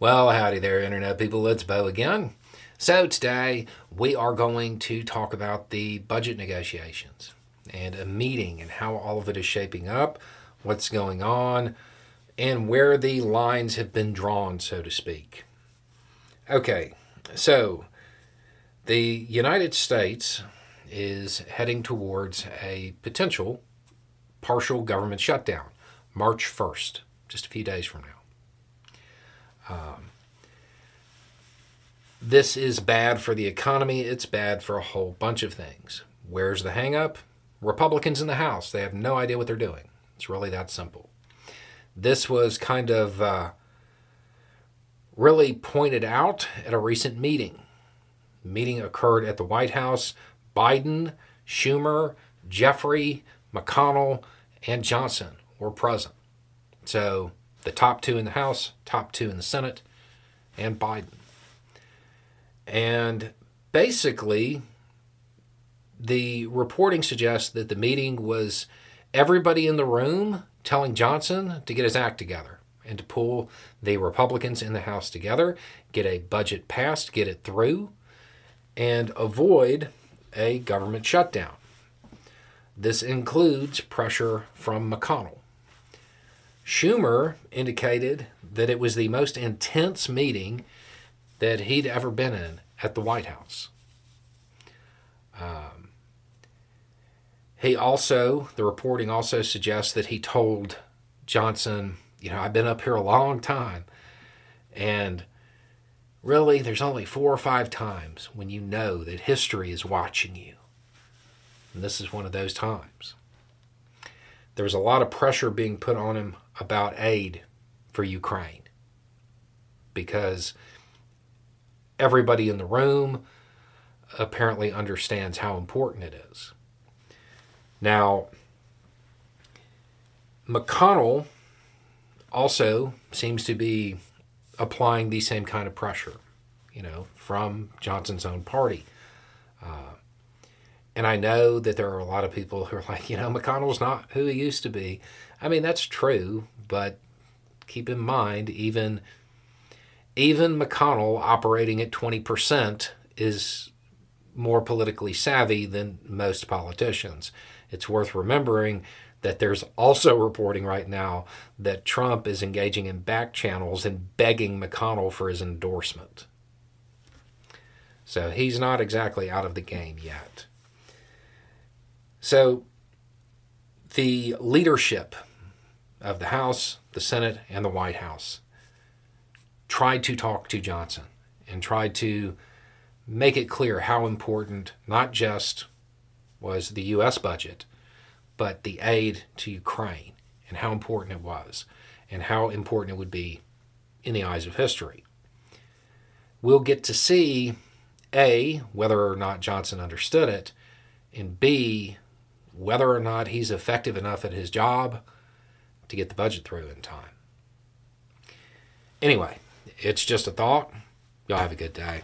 Well, howdy there, Internet people. It's Beau again. So, today we are going to talk about the budget negotiations and a meeting and how all of it is shaping up, what's going on, and where the lines have been drawn, so to speak. Okay, so the United States is heading towards a potential partial government shutdown March 1st, just a few days from now. Um, this is bad for the economy. It's bad for a whole bunch of things. Where's the hangup? Republicans in the House. They have no idea what they're doing. It's really that simple. This was kind of uh, really pointed out at a recent meeting. Meeting occurred at the White House. Biden, Schumer, Jeffries, McConnell, and Johnson were present. So the top two in the House, top two in the Senate, and Biden. And basically, the reporting suggests that the meeting was everybody in the room telling Johnson to get his act together and to pull the Republicans in the House together, get a budget passed, get it through, and avoid a government shutdown. This includes pressure from McConnell. Schumer indicated that it was the most intense meeting that he'd ever been in at the White House. Um, he also, the reporting also suggests that he told Johnson, you know, I've been up here a long time, and really, there's only four or five times when you know that history is watching you. And this is one of those times. There was a lot of pressure being put on him about aid for Ukraine because everybody in the room apparently understands how important it is. Now, McConnell also seems to be applying the same kind of pressure, you know, from Johnson's own party. Uh, and I know that there are a lot of people who are like, you know, McConnell's not who he used to be. I mean, that's true, but keep in mind, even even McConnell operating at 20% is more politically savvy than most politicians. It's worth remembering that there's also reporting right now that Trump is engaging in back channels and begging McConnell for his endorsement. So he's not exactly out of the game yet. So the leadership of the House, the Senate, and the White House tried to talk to Johnson and tried to make it clear how important not just was the U.S. budget, but the aid to Ukraine and how important it was and how important it would be in the eyes of history. We'll get to see A, whether or not Johnson understood it, and B, whether or not he's effective enough at his job to get the budget through in time. Anyway, it's just a thought. Y'all have a good day.